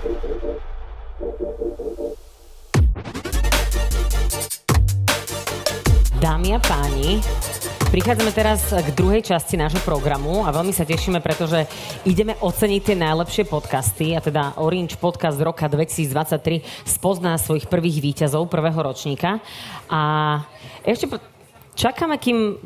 Dámy a páni, prichádzame teraz k druhej časti nášho programu a veľmi sa tešíme, pretože ideme oceniť tie najlepšie podcasty a teda Orange Podcast roka 2023 spozná svojich prvých víťazov prvého ročníka. A ešte čakáme, kým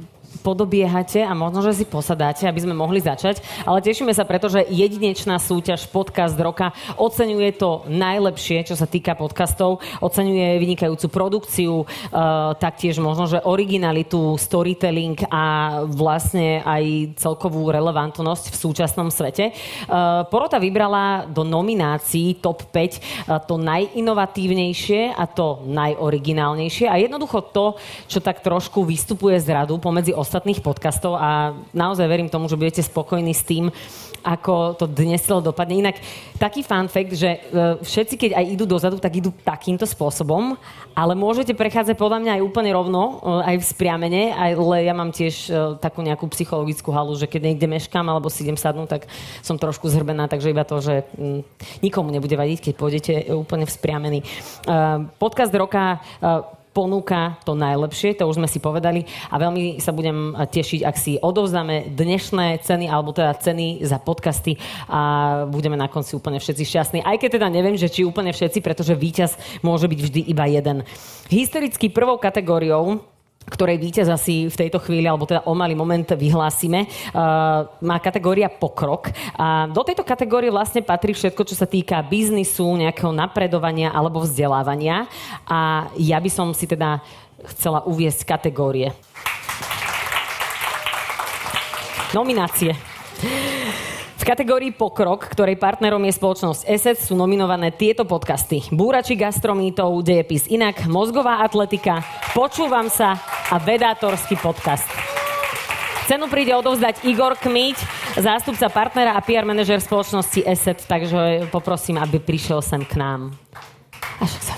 podobiehate a možno, že si posadáte, aby sme mohli začať. Ale tešíme sa, pretože jedinečná súťaž Podcast roka oceňuje to najlepšie, čo sa týka podcastov. Oceňuje vynikajúcu produkciu, uh, taktiež možno, že originalitu, storytelling a vlastne aj celkovú relevantnosť v súčasnom svete. Uh, porota vybrala do nominácií top 5 uh, to najinovatívnejšie a to najoriginálnejšie a jednoducho to, čo tak trošku vystupuje z radu pomedzi ostatných podcastov a naozaj verím tomu, že budete spokojní s tým, ako to dnes celé dopadne. Inak taký fun fact, že e, všetci, keď aj idú dozadu, tak idú takýmto spôsobom, ale môžete prechádzať podľa mňa aj úplne rovno, e, aj v spriamene, ale ja mám tiež e, takú nejakú psychologickú halu, že keď niekde meškám alebo si idem sadnúť, tak som trošku zhrbená, takže iba to, že mm, nikomu nebude vadiť, keď pôjdete úplne vzpriamený. Podcast roka ponúka to najlepšie, to už sme si povedali a veľmi sa budem tešiť, ak si odovzdáme dnešné ceny alebo teda ceny za podcasty a budeme na konci úplne všetci šťastní. Aj keď teda neviem, že či úplne všetci, pretože víťaz môže byť vždy iba jeden. Historicky prvou kategóriou ktorej víťaz asi v tejto chvíli, alebo teda o malý moment vyhlásime, uh, má kategória pokrok. A do tejto kategórie vlastne patrí všetko, čo sa týka biznisu, nejakého napredovania alebo vzdelávania. A ja by som si teda chcela uviesť kategórie. Nominácie. V kategórii Pokrok, ktorej partnerom je spoločnosť ESET, sú nominované tieto podcasty. Búrači gastromítov, dejepis inak, mozgová atletika, počúvam sa a vedátorský podcast. Cenu príde odovzdať Igor Kmiť, zástupca partnera a PR manažer spoločnosti ESET, takže poprosím, aby prišiel sem k nám. Až sa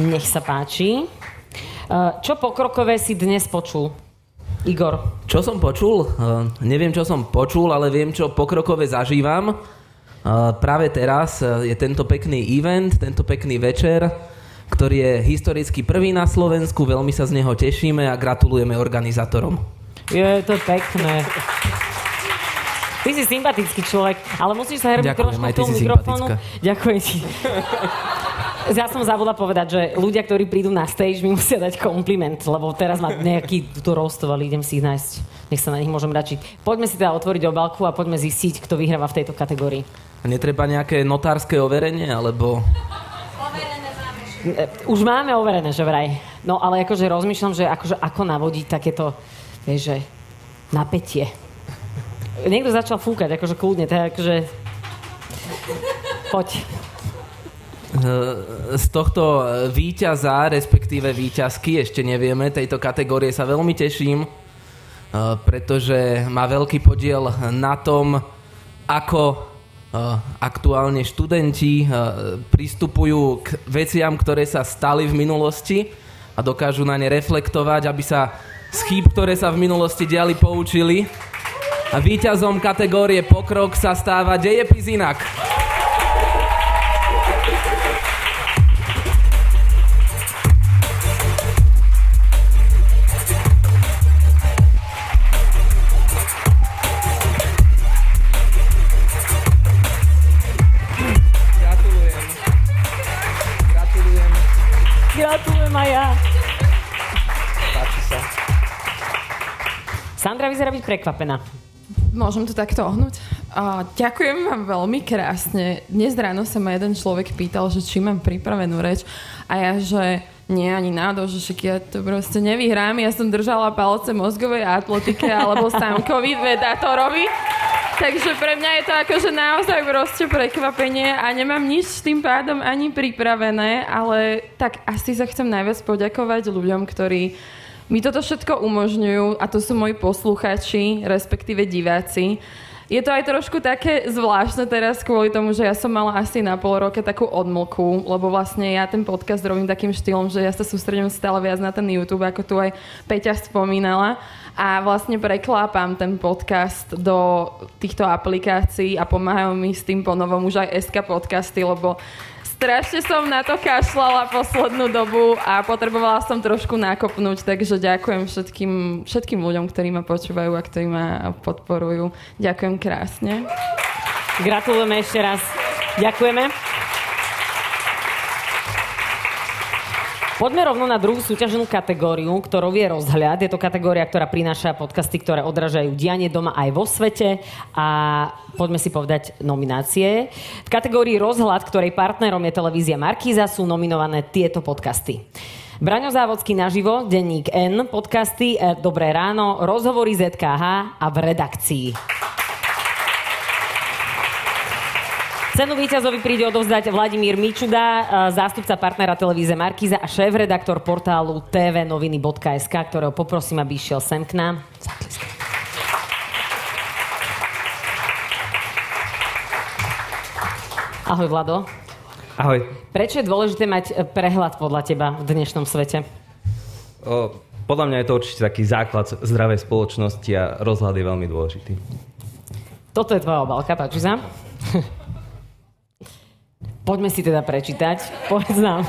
Nech sa páči. Čo pokrokové si dnes počul? Igor. Čo som počul? Uh, neviem, čo som počul, ale viem, čo pokrokové zažívam. Uh, práve teraz uh, je tento pekný event, tento pekný večer, ktorý je historicky prvý na Slovensku. Veľmi sa z neho tešíme a gratulujeme organizátorom. Je to pekné. Ty si sympatický človek, ale musíš sa herbiť trošku k tomu mikrofónu. Ďakujem ti. Ja som zabudla povedať, že ľudia, ktorí prídu na stage, mi musia dať kompliment, lebo teraz ma nejaký tu roastovali, idem si ich nájsť. Nech sa na nich môžem račiť. Poďme si teda otvoriť obálku a poďme zistiť, kto vyhráva v tejto kategórii. A netreba nejaké notárske overenie, alebo... Už máme overené, že vraj. No ale akože rozmýšľam, že akože ako navodiť takéto, vieš, že napätie. Niekto začal fúkať, akože kľudne, tak akože... Poď. Eh, z tohto víťaza, respektíve víťazky, ešte nevieme, tejto kategórie sa veľmi teším, eh, pretože má veľký podiel na tom, ako eh, aktuálne študenti pristupujú k veciam, ktoré sa stali v minulosti a dokážu na ne reflektovať, aby sa z chýb, ktoré sa v minulosti diali, poučili. A víťazom kategórie pokrok sa stáva Dejepis inak. Sandra vyzerá byť prekvapená. Môžem to takto ohnúť? Uh, ďakujem vám veľmi krásne. Dnes ráno sa ma jeden človek pýtal, že či mám pripravenú reč a ja, že nie ani nádol, že však ja to proste nevyhrám. Ja som držala palce mozgovej atletike alebo Samkovi, vedátorovi. Takže pre mňa je to akože naozaj proste prekvapenie a nemám nič s tým pádom ani pripravené, ale tak asi sa chcem najviac poďakovať ľuďom, ktorí mi toto všetko umožňujú a to sú moji posluchači, respektíve diváci. Je to aj trošku také zvláštne teraz kvôli tomu, že ja som mala asi na pol roke takú odmlku, lebo vlastne ja ten podcast robím takým štýlom, že ja sa sústredím stále viac na ten YouTube, ako tu aj Peťa spomínala a vlastne preklápam ten podcast do týchto aplikácií a pomáhajú mi s tým ponovom už aj SK podcasty, lebo strašne som na to kašľala poslednú dobu a potrebovala som trošku nakopnúť, takže ďakujem všetkým, všetkým ľuďom, ktorí ma počúvajú a ktorí ma podporujú. Ďakujem krásne. Gratulujeme ešte raz. Ďakujeme. Poďme rovno na druhú súťažnú kategóriu, ktorou je rozhľad. Je to kategória, ktorá prináša podcasty, ktoré odražajú dianie doma aj vo svete. A poďme si povedať nominácie. V kategórii rozhľad, ktorej partnerom je televízia Markíza, sú nominované tieto podcasty. Braňo Závodský naživo, denník N, podcasty e, Dobré ráno, rozhovory ZKH a v redakcii. Cenu víťazovi príde odovzdať Vladimír Mičuda, e, zástupca partnera televíze Markíza a šéf-redaktor portálu tvnoviny.sk, ktorého poprosím, aby išiel sem k nám. Ahoj, Vlado. Ahoj. Prečo je dôležité mať e, prehľad podľa teba v dnešnom svete? O, podľa mňa je to určite taký základ zdravej spoločnosti a rozhľad je veľmi dôležitý. Toto je tvoja obálka, páči sa? Poďme si teda prečítať. Povedz nám.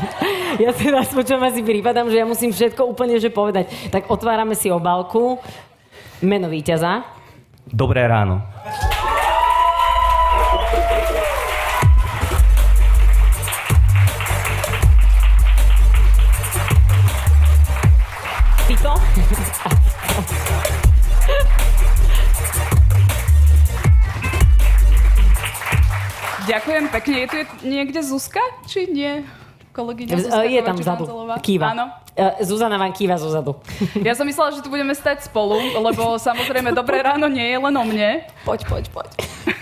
Ja si raz počujem asi prípadám, že ja musím všetko úplne že povedať. Tak otvárame si obálku. Meno víťaza. Dobré ráno. Ďakujem pekne. Je tu niekde Zuzka, či nie? Kolegyňa Z- Zuzka je tam vzadu. Kýva. Áno. E, Zuzana vám kýva zozadu. Ja som myslela, že tu budeme stať spolu, lebo samozrejme Dobré ráno nie je len o mne. Poď, poď, poď.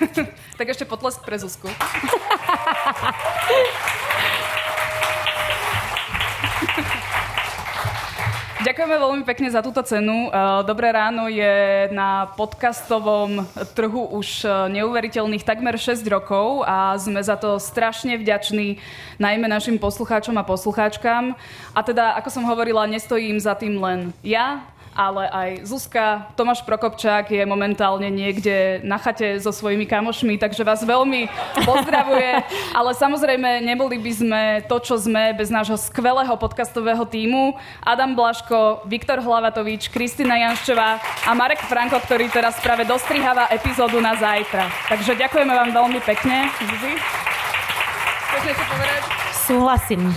Tak ešte potlesk pre Zuzku. Ďakujeme veľmi pekne za túto cenu. Eh, Dobré ráno je na podcastovom trhu už eh, neuveriteľných takmer 6 rokov a sme za to strašne vďační najmä našim poslucháčom a poslucháčkam. A teda, ako som hovorila, nestojím za tým len ja, ale aj Zuzka, Tomáš Prokopčák je momentálne niekde na chate so svojimi kamošmi, takže vás veľmi pozdravuje. Ale samozrejme, neboli by sme to, čo sme bez nášho skvelého podcastového týmu. Adam Blaško, Viktor Hlavatovič, Kristina Janščová a Marek Franko, ktorý teraz práve dostriháva epizódu na zajtra. Takže ďakujeme vám veľmi pekne. Zuzi? Chceš niečo povedať? Súhlasím.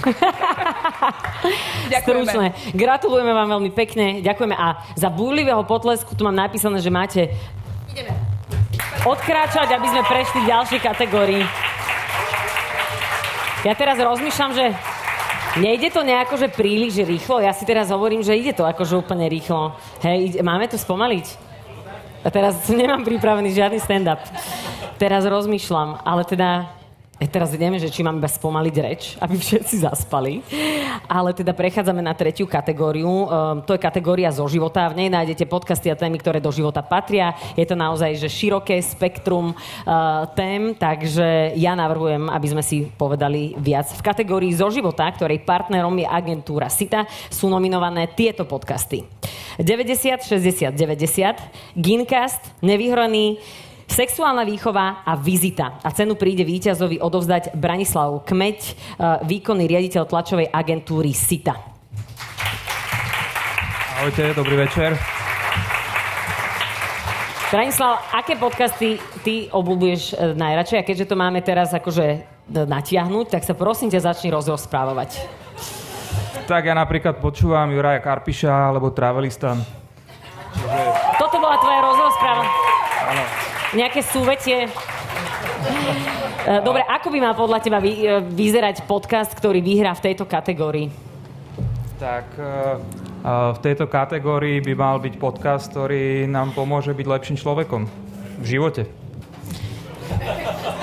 Ďakujeme. Stručné. Gratulujeme vám veľmi pekne. Ďakujeme. A za búrlivého potlesku tu mám napísané, že máte odkráčať, aby sme prešli k ďalšej kategórii. Ja teraz rozmýšľam, že nejde to nejako, že príliš rýchlo. Ja si teraz hovorím, že ide to akože úplne rýchlo. Hej, máme to spomaliť? A teraz nemám pripravený žiadny stand-up. Teraz rozmýšľam, ale teda teraz ideme, že či mám iba spomaliť reč, aby všetci zaspali. Ale teda prechádzame na tretiu kategóriu. Um, to je kategória zo života. V nej nájdete podcasty a témy, ktoré do života patria. Je to naozaj že široké spektrum uh, tém, takže ja navrhujem, aby sme si povedali viac. V kategórii zo života, ktorej partnerom je agentúra SITA, sú nominované tieto podcasty. 90, 60, 90, Gincast, Nevyhraný, Sexuálna výchova a vizita. A cenu príde víťazovi odovzdať Branislav Kmeď, e, výkonný riaditeľ tlačovej agentúry SITA. Ahojte, dobrý večer. Branislav, aké podcasty ty obľúbuješ e, najradšej? A keďže to máme teraz akože e, natiahnuť, tak sa prosím ťa začni rozprávať. Tak ja napríklad počúvam Juraja Karpiša alebo Travelistan. Rozpráva. Nejaké súvetie. E, Dobre, ako by mal podľa teba vy, e, vyzerať podcast, ktorý vyhrá v tejto kategórii? Tak eh, eh, v tejto kategórii by mal byť podcast, ktorý nám pomôže byť lepším človekom v živote.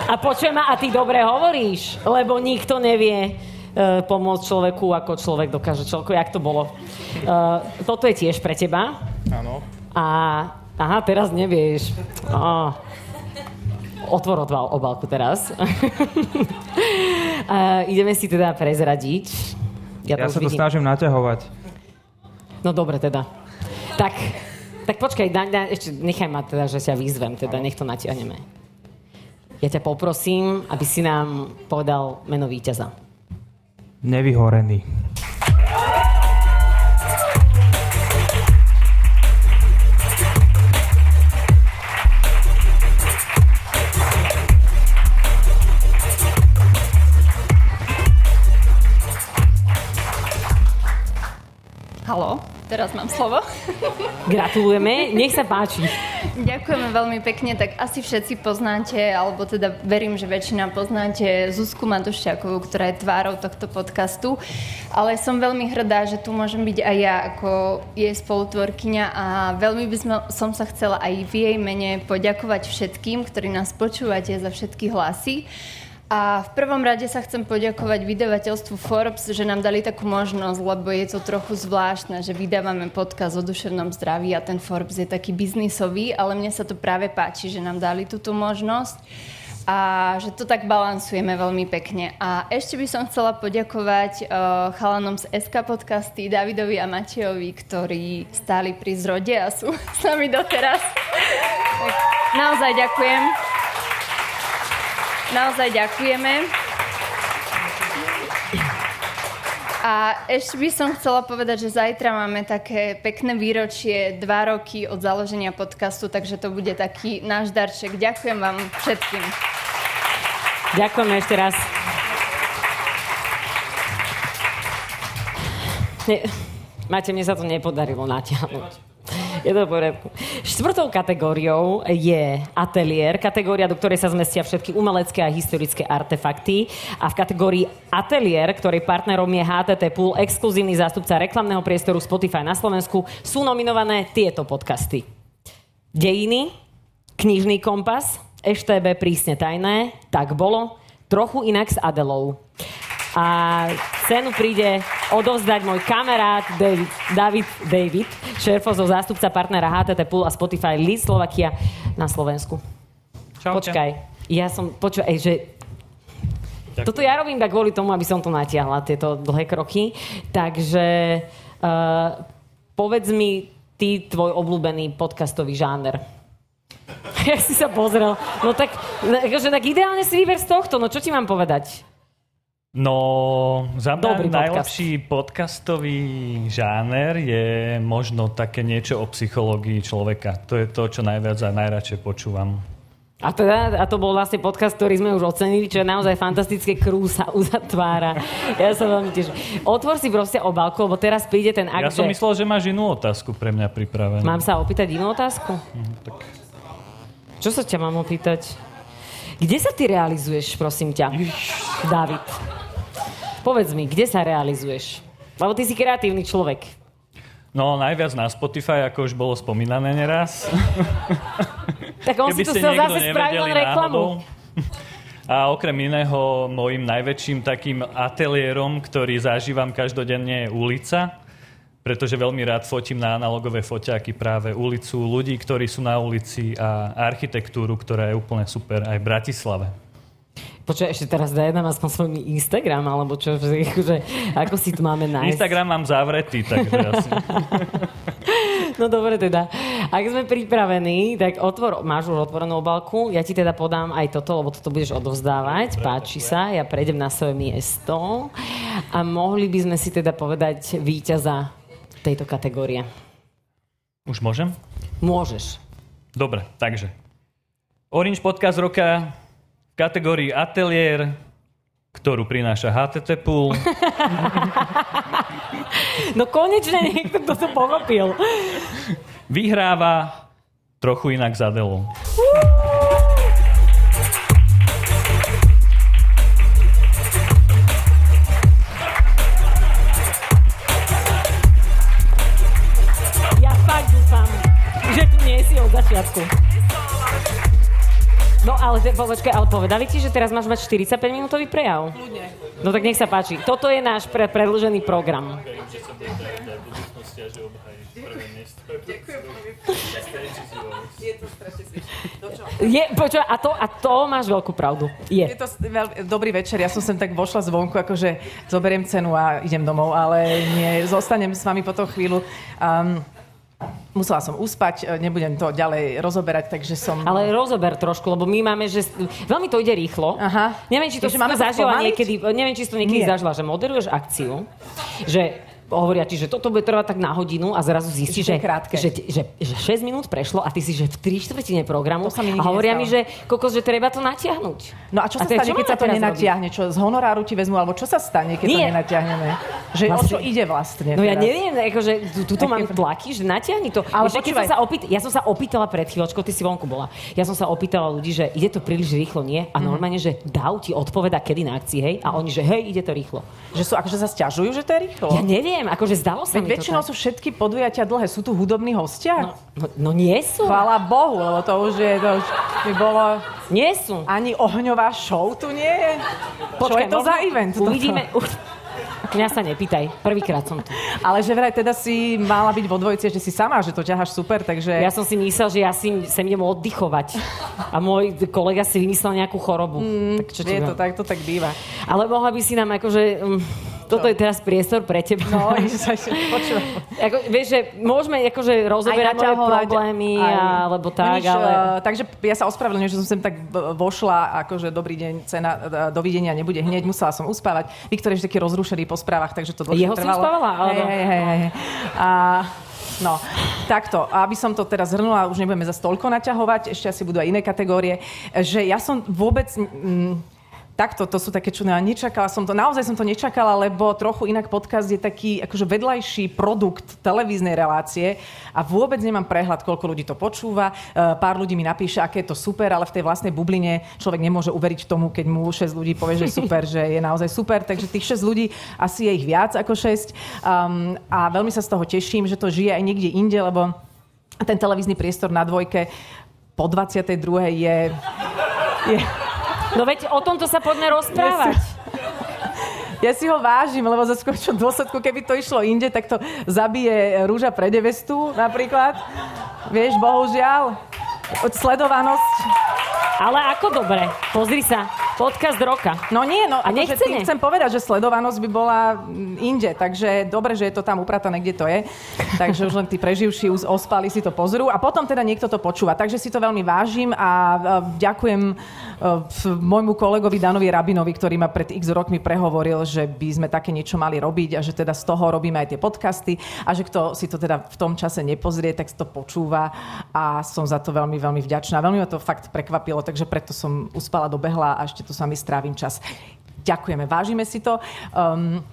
A počujem ma, a ty dobre hovoríš, lebo nikto nevie, pomôcť človeku, ako človek dokáže človeku. Jak to bolo? Uh, toto je tiež pre teba. Áno. A aha, teraz nevieš. Oh. Otvor obálku teraz. uh, ideme si teda prezradiť. Ja, ja sa to vidím. snažím naťahovať. No dobre teda. Tak, tak počkaj, da, da, ešte nechaj ma teda, že ťa vyzvem, teda nech to natiahneme. Ja ťa poprosím, aby si nám povedal meno víťaza. Nevyhorený. Halo? teraz mám slovo. Gratulujeme, nech sa páči. Ďakujeme veľmi pekne, tak asi všetci poznáte, alebo teda verím, že väčšina poznáte Zuzku Matošťakovú, ktorá je tvárou tohto podcastu, ale som veľmi hrdá, že tu môžem byť aj ja ako jej spolutvorkyňa a veľmi by sme, som sa chcela aj v jej mene poďakovať všetkým, ktorí nás počúvate za všetky hlasy. A v prvom rade sa chcem poďakovať vydavateľstvu Forbes, že nám dali takú možnosť, lebo je to trochu zvláštne, že vydávame podcast o duševnom zdraví a ten Forbes je taký biznisový, ale mne sa to práve páči, že nám dali túto možnosť a že to tak balansujeme veľmi pekne. A ešte by som chcela poďakovať uh, chalanom z SK podcasty, Davidovi a Matejovi, ktorí stáli pri zrode a sú s nami doteraz. tak naozaj ďakujem. Naozaj ďakujeme. A ešte by som chcela povedať, že zajtra máme také pekné výročie, dva roky od založenia podcastu, takže to bude taký náš darček. Ďakujem vám všetkým. Ďakujeme ešte raz. Ne, máte, mne sa to nepodarilo natiahnuť. Je to v poriadku. Štvrtou kategóriou je ateliér, kategória, do ktorej sa zmestia všetky umelecké a historické artefakty. A v kategórii ateliér, ktorej partnerom je HTT Pool, exkluzívny zástupca reklamného priestoru Spotify na Slovensku, sú nominované tieto podcasty. Dejiny, Knižný kompas, EŠTB prísne tajné, tak bolo, trochu inak s Adelou a cenu príde odovzdať môj kamarát David, David, David šéfo zo zástupca partnera HTT Pool a Spotify List Slovakia na Slovensku. Čaute. Počkaj, ja som, počúvaj, že Ďakujem. Toto ja robím tak kvôli tomu, aby som to natiahla, tieto dlhé kroky. Takže uh, povedz mi ty tvoj obľúbený podcastový žáner. ja si sa pozrel. No tak, akože, tak ideálne si vyber z tohto, no čo ti mám povedať? No, za mňa Dobrý najlepší podcast. podcastový žáner je možno také niečo o psychológii človeka. To je to, čo najviac a najradšej počúvam. A, teda, a to bol vlastne podcast, ktorý sme už ocenili, čo je naozaj fantastické krú sa uzatvára. Ja sa veľmi teším. Otvor si proste obálku, lebo teraz príde ten akt, Ja som že... myslel, že máš inú otázku pre mňa pripravenú. Mám sa opýtať inú otázku? Mhm, tak. Čo sa ťa mám opýtať? Kde sa ty realizuješ, prosím ťa, David? Povedz mi, kde sa realizuješ? Lebo ty si kreatívny človek. No, najviac na Spotify, ako už bolo spomínané neraz. Tak on Keby si tu chcel zase spraviť len reklamu. náhodou. A okrem iného, môjim najväčším takým ateliérom, ktorý zažívam každodenne, je ulica pretože veľmi rád fotím na analogové foťáky práve ulicu, ľudí, ktorí sú na ulici a architektúru, ktorá je úplne super aj v Bratislave. Počkaj, ešte teraz daj nám aspoň svoj Instagram, alebo čo, že, akože, ako si tu máme nájsť. Instagram mám zavretý, takže asi. No dobre teda. Ak sme pripravení, tak otvor, máš už otvorenú obálku, ja ti teda podám aj toto, lebo toto budeš odovzdávať, páči sa, ja prejdem na svoje miesto a mohli by sme si teda povedať víťaza tejto kategórie. Už môžem? Môžeš. Dobre, takže. Orange Podcast roka v kategórii Atelier, ktorú prináša HTT Pool. No konečne niekto toto pochopil. Vyhráva trochu inak za Adelou. Ja fakt dúfam, že tu nie si od začiatku. No ale te- počkaj, ale povedali ti, že teraz máš mať 45 minútový prejav? Ľudne. No tak nech sa páči. Toto je náš pre, predlžený program. Verím, že aj v budúcnosti a. Je, to, a to máš veľkú pravdu. Je. Je to veľ, dobrý večer, ja som sem tak vošla zvonku, akože zoberiem cenu a idem domov, ale nie, zostanem s vami po tú chvíľu. Um, musela som uspať, e, nebudem to ďalej rozoberať, takže som... Ale rozober trošku, lebo my máme, že veľmi to ide rýchlo. Aha. Neviem, či to Takže máme to zažila spomaliť? niekedy, neviem, či si to niekedy Nie. zažila, že moderuješ akciu, že hovoria ti, že toto bude trvať tak na hodinu a zrazu zistíš, Že to že, že, že, že 6 minút prešlo a ty si že v 3 štvrtine programu To sa mi a hovoria mi, že kokos, že treba to natiahnuť. No a čo sa teda stane, keď máme sa to nenatiahne? Čo, z honoráru ti vezmu? Alebo čo sa stane, keď to Nie. nenatiahneme? Že o Vlastne- čo ide vlastne? No ja teraz? neviem, akože tu- tuto mám tlaky, že natiahni to. Ale Ale keď som sa opýt- ja som sa opýtala pred chvíľočkou, ty si vonku bola, ja som sa opýtala ľudí, že ide to príliš rýchlo, nie? Mhm. A normálne, že Dav ti odpoveda, kedy na akcii, hej? A oni, že hej, ide to rýchlo. Že sú, akože sa sťažujú, že to je rýchlo? Ja neviem, akože zdalo sa Veď mi to väčšinou tak. sú všetky podujatia dlhé. Sú tu hudobní hostia? No, no, no nie sú. Chvála Bohu, lebo to už je, to už by bolo... Nie sú. Ani ohňová show tu nie je? Čo je to možno za event? toto? Uvidíme. Mňa sa nepýtaj, prvýkrát som tu. Ale že vraj teda si mala byť vo dvojici, že si sama, že to ťaháš super, takže... Ja som si myslel, že ja si sem idem oddychovať. A môj kolega si vymyslel nejakú chorobu. Mm, tak čo je to tak, to tak býva. Ale mohla by si nám akože... Um, toto je teraz priestor pre teba. No. Ako, vieš, že môžeme akože rozoberať moje problémy, aj- alebo No tak, nič, ale... eh, takže ja sa ospravedlňujem, že som sem tak vošla, akože dobrý deň, cena, eh, dovidenia nebude hneď, musela som uspávať. Viktor je taký rozrušený po správach, takže to dlhšie Jeho si trvalo. uspávala, alebo? Hej, hej, hej, hej. A, no, takto, aby som to teraz zhrnula, už nebudeme za toľko naťahovať, ešte asi budú aj iné kategórie, že ja som vôbec... Mm, Takto, to sú také čudné. Nečakala som to, naozaj som to nečakala, lebo trochu inak podcast je taký akože vedľajší produkt televíznej relácie a vôbec nemám prehľad, koľko ľudí to počúva. E, Pár ľudí mi napíše, aké je to super, ale v tej vlastnej bubline človek nemôže uveriť tomu, keď mu 6 ľudí povie, že super, že je naozaj super. Takže tých 6 ľudí asi je ich viac ako 6. Um, a veľmi sa z toho teším, že to žije aj niekde inde, lebo ten televízny priestor na dvojke po 22. je, je No veď o tomto sa poďme rozprávať. Ja si ho vážim, lebo za skončnom dôsledku, keby to išlo inde, tak to zabije rúža pre nevestu napríklad. Vieš, bohužiaľ. Sledovanosť. Ale ako dobre. Pozri sa. Podcast roka. No nie, no A akože nechcene. tým chcem povedať, že sledovanosť by bola mm, inde, takže dobre, že je to tam upratané, kde to je. Takže už len tí preživší už ospali si to pozrú a potom teda niekto to počúva. Takže si to veľmi vážim a ďakujem e, môjmu kolegovi Danovi Rabinovi, ktorý ma pred x rokmi prehovoril, že by sme také niečo mali robiť a že teda z toho robíme aj tie podcasty a že kto si to teda v tom čase nepozrie, tak to počúva a som za to veľmi, veľmi vďačná. Veľmi ma to fakt prekvapilo, takže preto som uspala, dobehla a ešte tu s vami strávim čas. Ďakujeme, vážime si to. Um,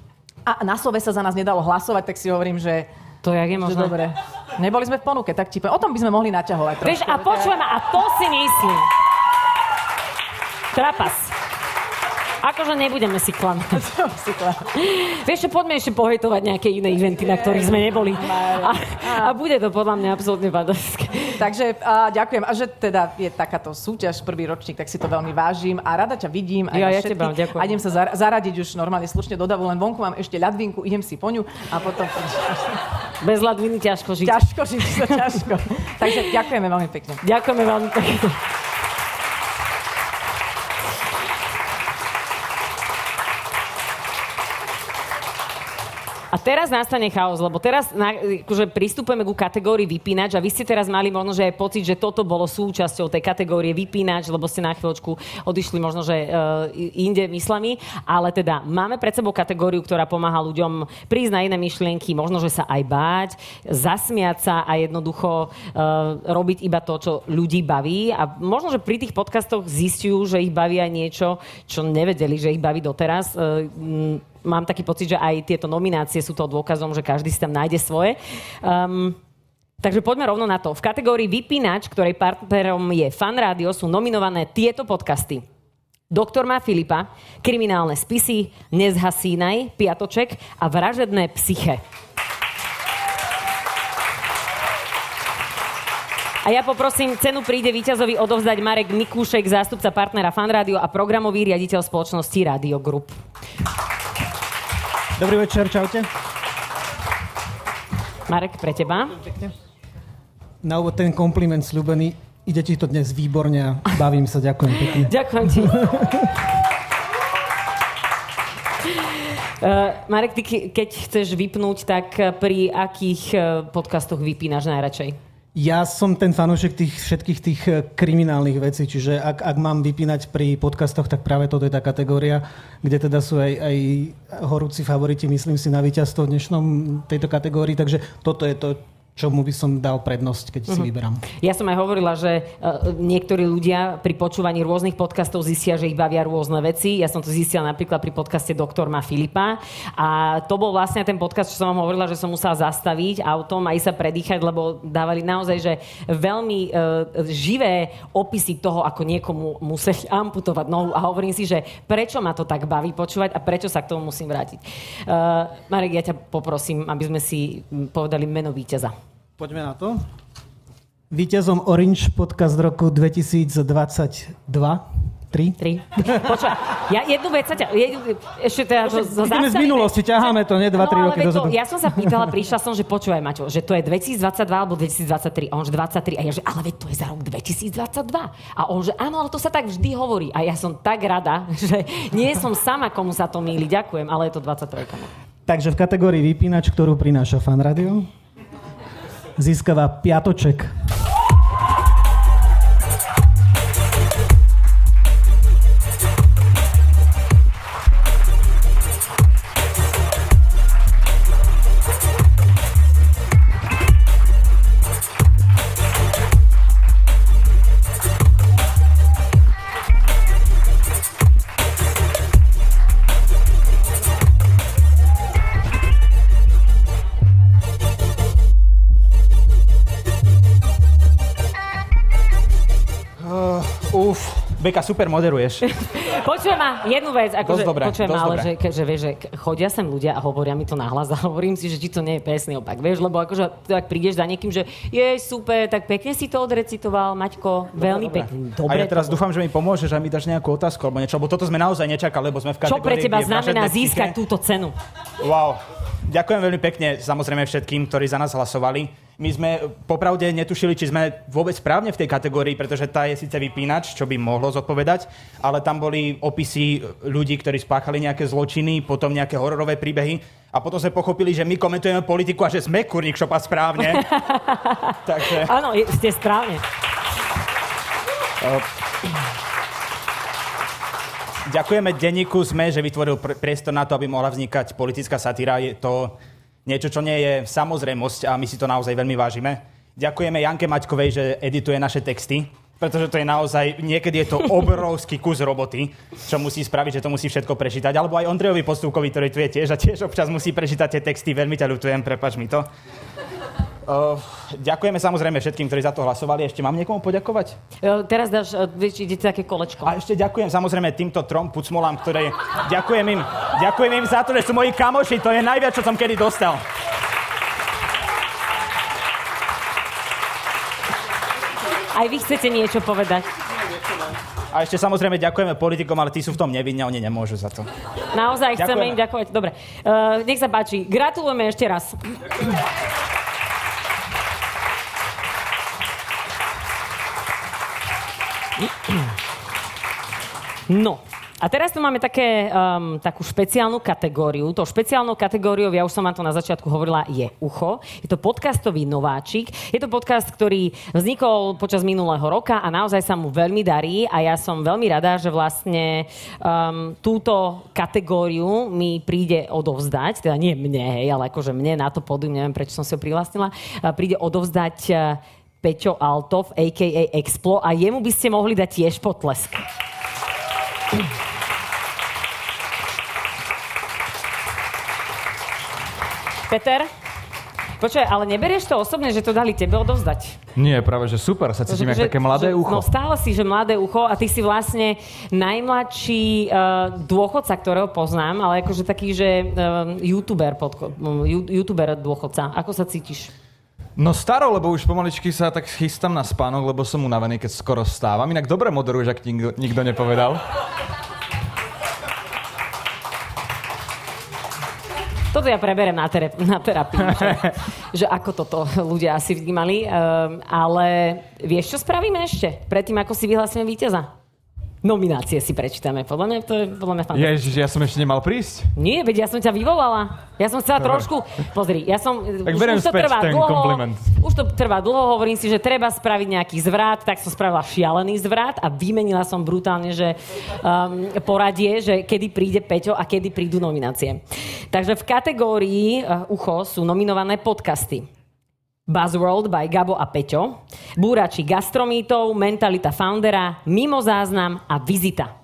a na slove sa za nás nedalo hlasovať, tak si hovorím, že To jak je možné? dobre. Neboli sme v ponuke, tak ti. O tom by sme mohli naťahovať. Vieš, trošku. a počujem, a to si myslím. Trapas. Akože nebudeme si klamať. Si Vieš čo, poďme ešte pohejtovať nejaké iné eventy, na ktorých sme neboli. A, a bude to podľa mňa absolútne badovské. Takže a, ďakujem. A že teda je takáto súťaž, prvý ročník, tak si to veľmi vážim a rada ťa vidím. Aj Ja- ja všetky. teba, ďakujem. A idem sa zar- zaradiť už normálne slušne do davu, len vonku mám ešte ľadvinku, idem si po ňu a potom... Bez ladviny ťažko žiť. ťažko žiť, to ťažko. Takže ďakujeme veľmi pekne. Ďakujeme veľmi pekne. A teraz nastane chaos, lebo teraz na, akože pristupujeme ku kategórii vypínač a vy ste teraz mali možno, že aj pocit, že toto bolo súčasťou tej kategórie vypínač, lebo ste na chvíľočku odišli možno, že uh, inde myslami, ale teda máme pred sebou kategóriu, ktorá pomáha ľuďom prísť na iné myšlienky, možno, že sa aj báť, zasmiať sa a jednoducho uh, robiť iba to, čo ľudí baví a možno, že pri tých podcastoch zistujú, že ich baví aj niečo, čo nevedeli, že ich baví doteraz. Uh, mám taký pocit, že aj tieto nominácie sú to dôkazom, že každý si tam nájde svoje. Um, takže poďme rovno na to. V kategórii Vypínač, ktorej partnerom je Fan Rádio, sú nominované tieto podcasty. Doktor má Filipa, Kriminálne spisy, Nezhasínaj, Piatoček a Vražedné psyche. A ja poprosím, cenu príde víťazovi odovzdať Marek Mikúšek, zástupca partnera Fanrádio a programový riaditeľ spoločnosti Radio Group. Dobrý večer, čaute. Marek, pre teba. Na úvod ten kompliment slúbený. Ide ti to dnes výborne a bavím sa, ďakujem pekne. Ďakujem ti. Uh, Marek, ty ke- keď chceš vypnúť, tak pri akých eh, podcastoch vypínaš najradšej? Ja som ten fanúšik tých všetkých tých eh, kriminálnych vecí, čiže ak, ak mám vypínať pri podcastoch, tak práve toto je tá kategória, kde teda sú aj, aj horúci favoriti, myslím si, na víťazstvo v dnešnom tejto kategórii, takže toto je to, čomu by som dal prednosť, keď si vyberám. Ja som aj hovorila, že uh, niektorí ľudia pri počúvaní rôznych podcastov zistia, že ich bavia rôzne veci. Ja som to zistila napríklad pri podcaste Doktor má Filipa. A to bol vlastne ten podcast, čo som vám hovorila, že som musela zastaviť autom a ísť sa predýchať, lebo dávali naozaj že veľmi uh, živé opisy toho, ako niekomu museli amputovať nohu. A hovorím si, že prečo ma to tak baví počúvať a prečo sa k tomu musím vrátiť. Uh, Marek, ja ťa poprosím, aby sme si povedali meno víťaza. Poďme na to. Víťazom Orange podcast roku 2022 3. Tri. Počúvaj, ja jednu vec sa ťa... Jednu, ešte teda zo, zo Ideme z minulosti, ťaháme to, nie 2-3 no, ale roky dozadu. ja som sa pýtala, prišla som, že počúvaj, Maťo, že to je 2022 alebo 2023. A on že 23. A ja že, ale veď to je za rok 2022. A on že, áno, ale to sa tak vždy hovorí. A ja som tak rada, že nie som sama, komu sa to míli. Ďakujem, ale je to 23. no. Takže v kategórii vypínač, ktorú prináša Fan Radio, získava piatoček. Beka, super moderuješ. Počujem ma, jednu vec, akože, počujem ma, ale že, že, vieš, že chodia sem ľudia a hovoria mi to nahlas a hovorím si, že či to nie je presný opak, vieš, lebo akože tak prídeš za niekým, že je super, tak pekne si to odrecitoval, Maťko, veľmi pekne. a Dobre ja teraz dúfam, že mi pomôžeš, že mi dáš nejakú otázku alebo niečo, lebo toto sme naozaj nečakali, lebo sme v kategórii... Čo pre teba znamená získať túto cenu? Wow. Ďakujem veľmi pekne samozrejme všetkým, ktorí za nás hlasovali. My sme popravde netušili, či sme vôbec správne v tej kategórii, pretože tá je síce vypínač, čo by mohlo zodpovedať, ale tam boli opisy ľudí, ktorí spáchali nejaké zločiny, potom nejaké hororové príbehy a potom sme pochopili, že my komentujeme politiku a že sme kurník šopa správne. Takže... Áno, je- ste správne. Ďakujeme denníku SME, že vytvoril pr- priestor na to, aby mohla vznikať politická satíra. Je to niečo, čo nie je samozrejmosť a my si to naozaj veľmi vážime. Ďakujeme Janke Maťkovej, že edituje naše texty, pretože to je naozaj, niekedy je to obrovský kus roboty, čo musí spraviť, že to musí všetko prečítať. Alebo aj Ondrejovi Postúkovi, ktorý tu je tiež a tiež občas musí prečítať tie texty. Veľmi ťa ľutujem, prepač mi to. Uh, ďakujeme samozrejme všetkým, ktorí za to hlasovali. Ešte mám niekomu poďakovať? E, Teraz dáš, vieš, ide také kolečko. A ešte ďakujem samozrejme týmto trom pucmolám, ktoré... Ďakujem im, ďakujem im za to, že sú moji kamoši. To je najviac, čo som kedy dostal. Aj vy chcete niečo povedať. A ešte samozrejme ďakujeme politikom, ale tí sú v tom nevinne, oni nemôžu za to. Naozaj chceme Ďakujeme. im ďakovať. Dobre, uh, nech sa páči. Gratulujeme ešte raz. No, a teraz tu máme také, um, takú špeciálnu kategóriu. To špeciálnou kategóriou, ja už som vám to na začiatku hovorila, je ucho. Je to podcastový nováčik. Je to podcast, ktorý vznikol počas minulého roka a naozaj sa mu veľmi darí a ja som veľmi rada, že vlastne um, túto kategóriu mi príde odovzdať, teda nie mne, hej, ale akože mne na to pódium, neviem prečo som si ho prihlásila, a príde odovzdať uh, Peťo Altov, a.k.a. Explo a jemu by ste mohli dať tiež potlesk. Peter? Počkaj, ale neberieš to osobne, že to dali tebe odovzdať? Nie, práve že super, sa cítim ako také mladé že- ucho. No stále si, že mladé ucho a ty si vlastne najmladší uh, dôchodca, ktorého poznám, ale akože taký, že uh, youtuber, podko- youtuber dôchodca. Ako sa cítiš? No staro, lebo už pomaličky sa tak chystám na spánok, lebo som unavený, keď skoro stávam. Inak dobre moderuješ, ak nikto, nikto nepovedal. Toto ja preberem na, tere- na terapii, že, že ako toto ľudia asi vnímali. Um, ale vieš, čo spravíme ešte? Predtým, ako si vyhlásime víťaza? Nominácie si prečítame. Podľa mňa to je podľa mňa fantastické. Ježiš, ja som ešte nemal prísť. Nie, veď ja som ťa vyvolala. Ja som chcela Dobre. trošku... Pozri, ja som... Tak beriem späť ten kompliment. Už to trvá dlho, hovorím si, že treba spraviť nejaký zvrat, tak som spravila šialený zvrat a vymenila som brutálne, že um, poradie, že kedy príde Peťo a kedy prídu nominácie. Takže v kategórii uh, ucho sú nominované podcasty. Buzzworld by Gabo a Peťo, Búrači gastromítov, Mentalita Foundera, Mimo záznam a Vizita.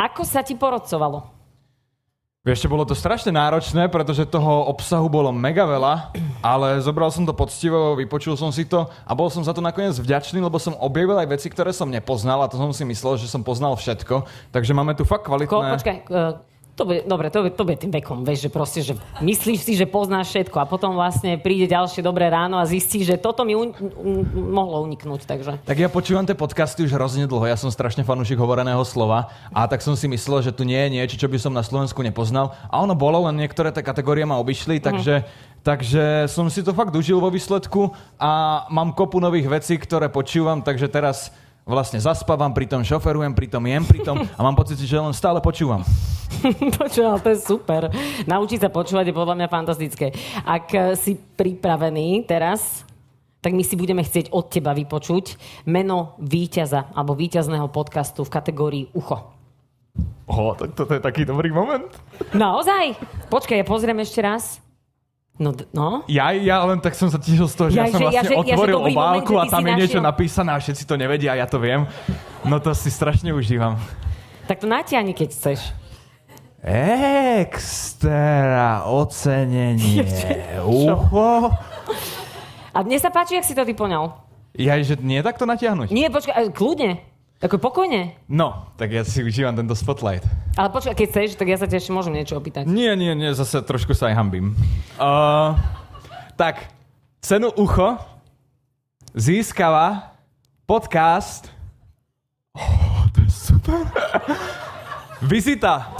Ako sa ti porodcovalo? Vieš, bolo to strašne náročné, pretože toho obsahu bolo mega veľa, ale zobral som to poctivo, vypočul som si to a bol som za to nakoniec vďačný, lebo som objavil aj veci, ktoré som nepoznal a to som si myslel, že som poznal všetko. Takže máme tu fakt Ko, kvalitné... počkaj, uh, to bude, dobre, to to bude tým vekom, vieš, že proste, že myslíš si, že poznáš všetko a potom vlastne príde ďalšie dobré ráno a zistíš, že toto mi un- un- mohlo uniknúť, takže... Tak ja počúvam tie podcasty už hrozne dlho, ja som strašne fanúšik hovoreného slova a tak som si myslel, že tu nie je niečo, čo by som na Slovensku nepoznal a ono bolo, len niektoré tie kategórie ma obišli, takže, takže som si to fakt užil vo výsledku a mám kopu nových vecí, ktoré počúvam, takže teraz vlastne zaspávam, pritom šoferujem, pritom jem, pritom a mám pocit, že len stále počúvam. Počúval, to je super. Naučiť sa počúvať je podľa mňa fantastické. Ak eh, si pripravený teraz, tak my si budeme chcieť od teba vypočuť meno víťaza alebo víťazného podcastu v kategórii Ucho. O, tak toto je taký dobrý moment. Naozaj? Počkaj, ja pozriem ešte raz. No, no. Ja, ja len tak som sa tešil z toho, že ja, Ja, som že- ja, vlastne ja, že otvoril moment, obálku a tam je niečo našiel. napísané a všetci to nevedia a ja to viem. No to si strašne užívam. Tak to natiahni, keď chceš. Extra ocenenie. Ucho. A mne sa páči, jak si to ty poňal. Ja, že nie je takto natiahnuť? Nie, počkaj, eh, kľudne. Ako pokojne. No, tak ja si užívam tento spotlight. Ale počkaj, keď chceš, tak ja sa ešte môžem niečo opýtať. Nie, nie, nie, zase trošku sa aj hambím. Uh, tak, cenu ucho získava podcast oh, to je super. Vizita.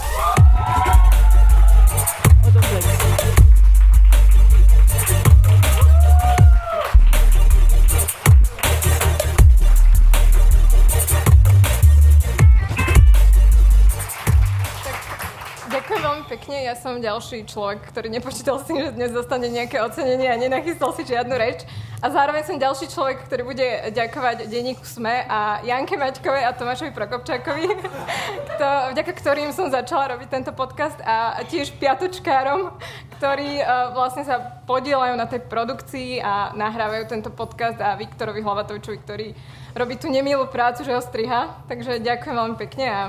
Pekne. Ja som ďalší človek, ktorý nepočítal s tým, že dnes dostane nejaké ocenenie a nenachystal si žiadnu reč. A zároveň som ďalší človek, ktorý bude ďakovať denníku SME a Janke Maťkovej a Tomášovi Prokopčákovi, kto, vďaka ktorým som začala robiť tento podcast a tiež piatočkárom, ktorí uh, vlastne sa podielajú na tej produkcii a nahrávajú tento podcast a Viktorovi Hlavatovičovi, ktorý robí tú nemilú prácu, že ho striha. Takže ďakujem veľmi pekne a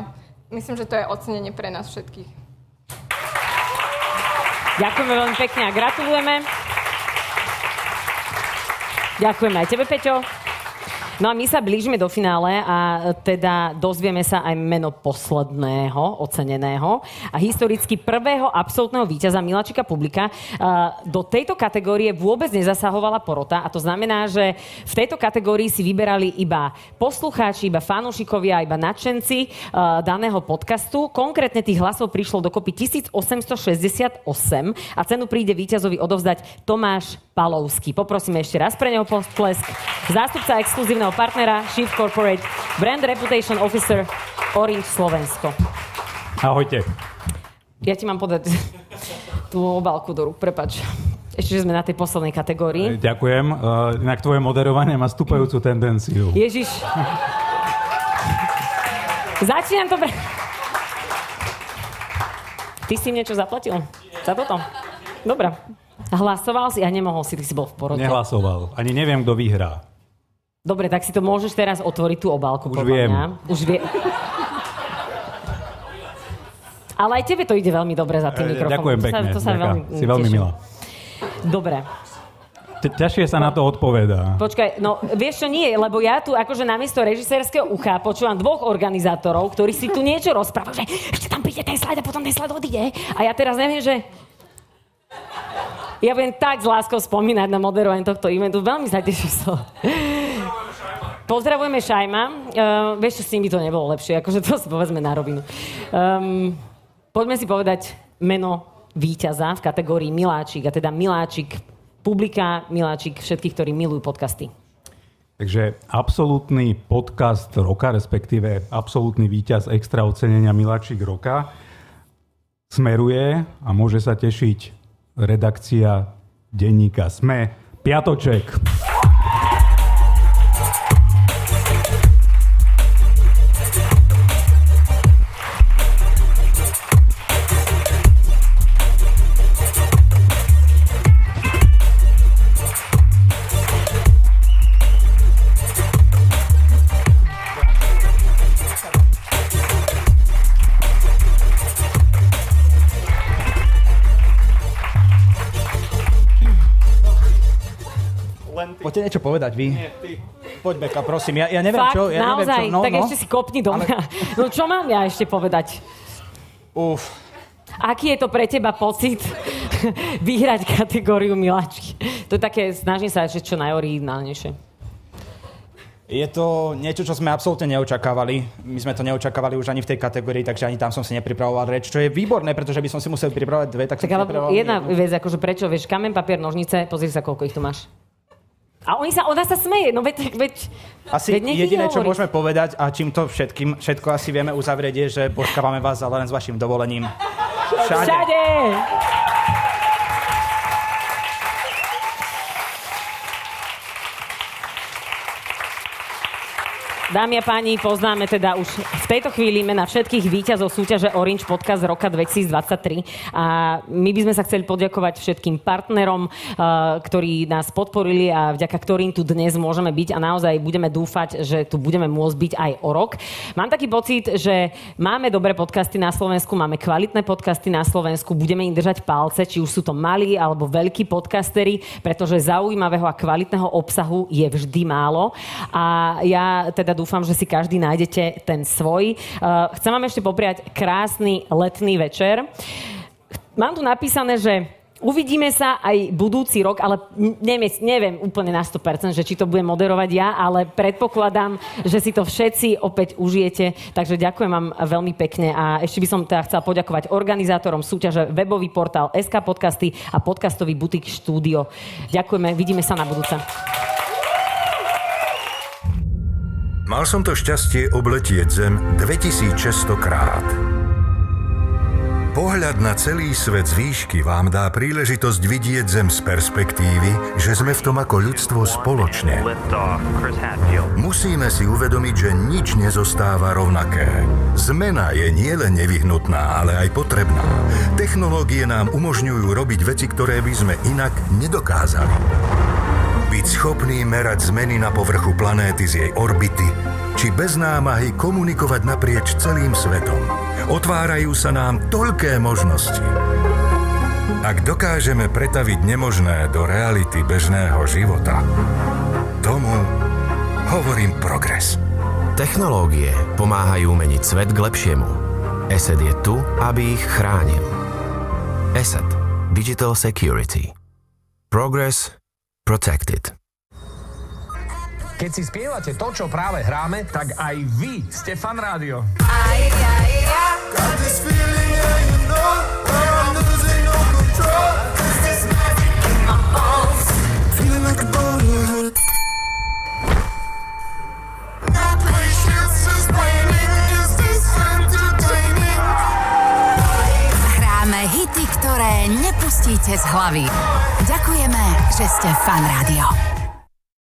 myslím, že to je ocenenie pre nás všetkých. Ďakujeme veľmi pekne a gratulujeme. Ďakujeme aj tebe, Peťo. No a my sa blížime do finále a teda dozvieme sa aj meno posledného oceneného a historicky prvého absolútneho víťaza Milačika Publika. A Do tejto kategórie vôbec nezasahovala porota a to znamená, že v tejto kategórii si vyberali iba poslucháči, iba fanúšikovia, iba nadšenci a, daného podcastu. Konkrétne tých hlasov prišlo dokopy 1868 a cenu príde víťazovi odovzdať Tomáš Palovský. Poprosíme ešte raz pre neho postlesk. Zástupca exkluzívneho partnera Chief Corporate Brand Reputation Officer Orange Slovensko. Ahojte. Ja ti mám podať tú obálku do rúk, prepač. Ešte, že sme na tej poslednej kategórii. Ďakujem. Uh, inak tvoje moderovanie má stúpajúcu tendenciu. Ježiš. Začínam to pre... Ty si im niečo zaplatil? Za toto? Dobre. Hlasoval si a nemohol si, ty si bol v porote. Nehlasoval. Ani neviem, kto vyhrá. Dobre, tak si to môžeš teraz otvoriť tú obálku. Už viem. Mňa. Už vie... Ale aj tebe to ide veľmi dobre za tým Eh, mikrofónom. ďakujem To sa, pekne. to sa veľmi, Si veľmi milá. Dobre. Ťažšie sa na to odpovedá. Počkaj, no vieš čo nie, lebo ja tu akože namiesto režisérskeho ucha počúvam dvoch organizátorov, ktorí si tu niečo rozprávajú, že ešte tam príde ten slide a potom ten slide odíde. A ja teraz neviem, že... Ja budem tak s láskou spomínať na moderovanie tohto eventu. Veľmi sa teším z. Pozdravujeme Šajma. Uh, vieš s by to nebolo lepšie, akože to si povedzme na rovinu. Um, poďme si povedať meno víťaza v kategórii Miláčik, a teda Miláčik publika, Miláčik všetkých, ktorí milujú podcasty. Takže absolútny podcast roka, respektíve absolútny víťaz extra ocenenia Miláčik roka smeruje a môže sa tešiť redakcia denníka SME. Piatoček. Poďte niečo povedať vy. Poď Beka, prosím. Ja, ja neviem Fakt, čo. Ja naozaj, neviem, čo. No, tak no. ešte si kopni do mňa. No čo mám ja ešte povedať? Uf. Aký je to pre teba pocit vyhrať kategóriu miláčky? To je také, snažím sa ešte čo najoriginálnejšie. Je to niečo, čo sme absolútne neočakávali. My sme to neočakávali už ani v tej kategórii, takže ani tam som si nepripravoval reč, čo je výborné, pretože by som si musel pripravovať dve, tak, Tak som ale pripravoval jedna jednu. vec, akože prečo, vieš, kamen, papier, nožnice, pozri sa, koľko ich tu máš. A oni sa, ona sa smeje, no veď, veď, Asi veď jediné, čo môžeme povedať a čím to všetkým, všetko asi vieme uzavrieť, je, že počkávame vás, ale len s vašim dovolením. Všade. Všade! Dámy a páni, poznáme teda už v tejto chvíli mena všetkých víťazov súťaže Orange Podcast roka 2023 a my by sme sa chceli poďakovať všetkým partnerom, eh, ktorí nás podporili a vďaka ktorým tu dnes môžeme byť a naozaj budeme dúfať, že tu budeme môcť byť aj o rok. Mám taký pocit, že máme dobré podcasty na Slovensku, máme kvalitné podcasty na Slovensku, budeme im držať palce, či už sú to malí alebo veľkí podcastery, pretože zaujímavého a kvalitného obsahu je vždy málo a ja teda dúfam, že si každý nájdete ten svoj. Uh, chcem vám ešte popriať krásny letný večer. Mám tu napísané, že Uvidíme sa aj budúci rok, ale neviem, neviem úplne na 100%, že či to budem moderovať ja, ale predpokladám, že si to všetci opäť užijete. Takže ďakujem vám veľmi pekne a ešte by som teda chcela poďakovať organizátorom súťaže webový portál SK Podcasty a podcastový butik štúdio. Ďakujeme, vidíme sa na budúce. Mal som to šťastie obletieť Zem 2600 krát. Pohľad na celý svet z výšky vám dá príležitosť vidieť Zem z perspektívy, že sme v tom ako ľudstvo spoločne. Musíme si uvedomiť, že nič nezostáva rovnaké. Zmena je nielen nevyhnutná, ale aj potrebná. Technológie nám umožňujú robiť veci, ktoré by sme inak nedokázali. Byť schopný merať zmeny na povrchu planéty z jej orbity, či bez námahy komunikovať naprieč celým svetom. Otvárajú sa nám toľké možnosti. Ak dokážeme pretaviť nemožné do reality bežného života, tomu hovorím progres. Technológie pomáhajú meniť svet k lepšiemu. ESET je tu, aby ich chránil. ESET Digital Security. Progress Protected. Keď si spievate to, čo práve hráme, tak aj vy ste fan rádio. Hráme hity, ktoré nepustíte z hlavy. Ďakujeme, že ste fan rádio.